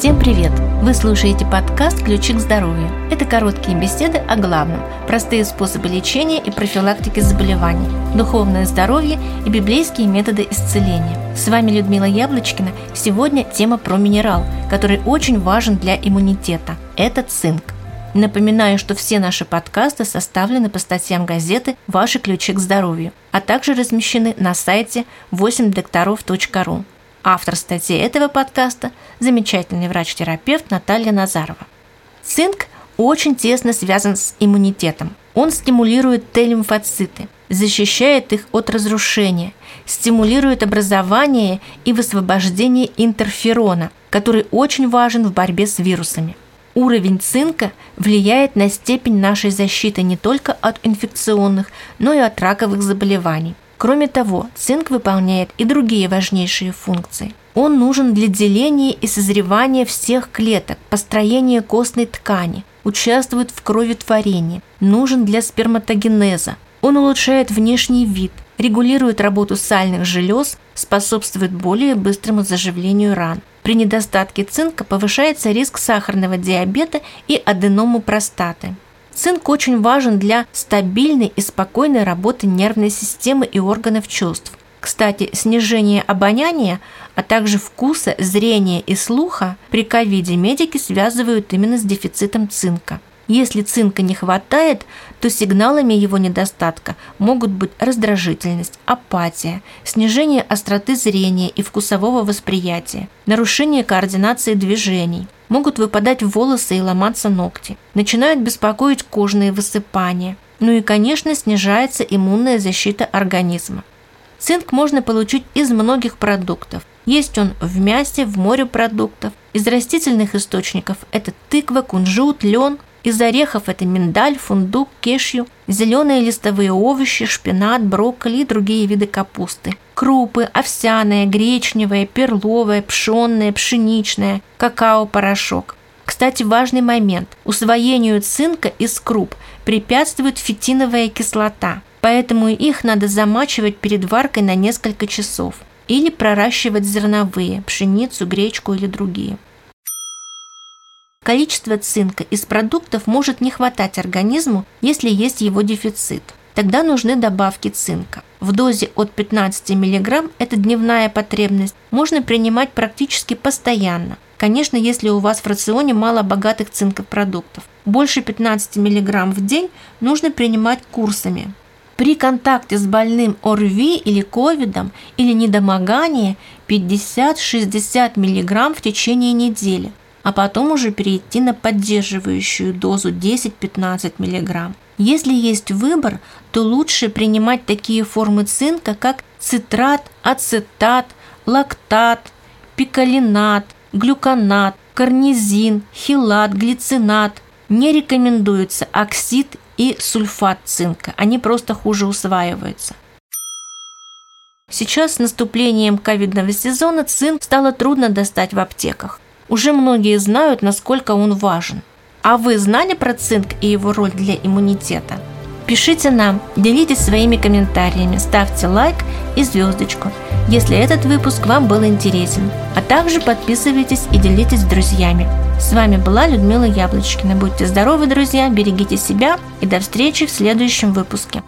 привет! Вы слушаете подкаст «Ключи к здоровью». Это короткие беседы о главном, простые способы лечения и профилактики заболеваний, духовное здоровье и библейские методы исцеления. С вами Людмила Яблочкина. Сегодня тема про минерал, который очень важен для иммунитета. Это цинк. Напоминаю, что все наши подкасты составлены по статьям газеты «Ваши ключи к здоровью», а также размещены на сайте 8докторов.ру. Автор статьи этого подкаста – замечательный врач-терапевт Наталья Назарова. Цинк очень тесно связан с иммунитетом. Он стимулирует Т-лимфоциты, защищает их от разрушения, стимулирует образование и высвобождение интерферона, который очень важен в борьбе с вирусами. Уровень цинка влияет на степень нашей защиты не только от инфекционных, но и от раковых заболеваний – Кроме того, цинк выполняет и другие важнейшие функции. Он нужен для деления и созревания всех клеток, построения костной ткани, участвует в кроветворении, нужен для сперматогенеза. Он улучшает внешний вид, регулирует работу сальных желез, способствует более быстрому заживлению ран. При недостатке цинка повышается риск сахарного диабета и аденому простаты. Цинк очень важен для стабильной и спокойной работы нервной системы и органов чувств. Кстати, снижение обоняния, а также вкуса, зрения и слуха при ковиде медики связывают именно с дефицитом цинка. Если цинка не хватает, то сигналами его недостатка могут быть раздражительность, апатия, снижение остроты зрения и вкусового восприятия, нарушение координации движений – Могут выпадать волосы и ломаться ногти. Начинают беспокоить кожные высыпания. Ну и, конечно, снижается иммунная защита организма. Цинк можно получить из многих продуктов. Есть он в мясе, в морепродуктов. Из растительных источников это тыква, кунжут, лен, из орехов это миндаль, фундук, кешью, зеленые листовые овощи, шпинат, брокколи и другие виды капусты. Крупы, овсяная, гречневая, перловая, пшенная, пшеничная, какао-порошок. Кстати, важный момент. Усвоению цинка из круп препятствует фитиновая кислота, поэтому их надо замачивать перед варкой на несколько часов или проращивать зерновые, пшеницу, гречку или другие. Количество цинка из продуктов может не хватать организму, если есть его дефицит. Тогда нужны добавки цинка. В дозе от 15 мг, это дневная потребность, можно принимать практически постоянно. Конечно, если у вас в рационе мало богатых цинкопродуктов. Больше 15 мг в день нужно принимать курсами. При контакте с больным ОРВИ или ковидом или недомогании 50-60 мг в течение недели а потом уже перейти на поддерживающую дозу 10-15 мг. Если есть выбор, то лучше принимать такие формы цинка, как цитрат, ацетат, лактат, пикалинат, глюконат, карнизин, хилат, глицинат. Не рекомендуется оксид и сульфат цинка, они просто хуже усваиваются. Сейчас с наступлением ковидного сезона цинк стало трудно достать в аптеках. Уже многие знают, насколько он важен. А вы знали про цинк и его роль для иммунитета? Пишите нам, делитесь своими комментариями, ставьте лайк и звездочку, если этот выпуск вам был интересен. А также подписывайтесь и делитесь с друзьями. С вами была Людмила Яблочкина. Будьте здоровы, друзья, берегите себя и до встречи в следующем выпуске.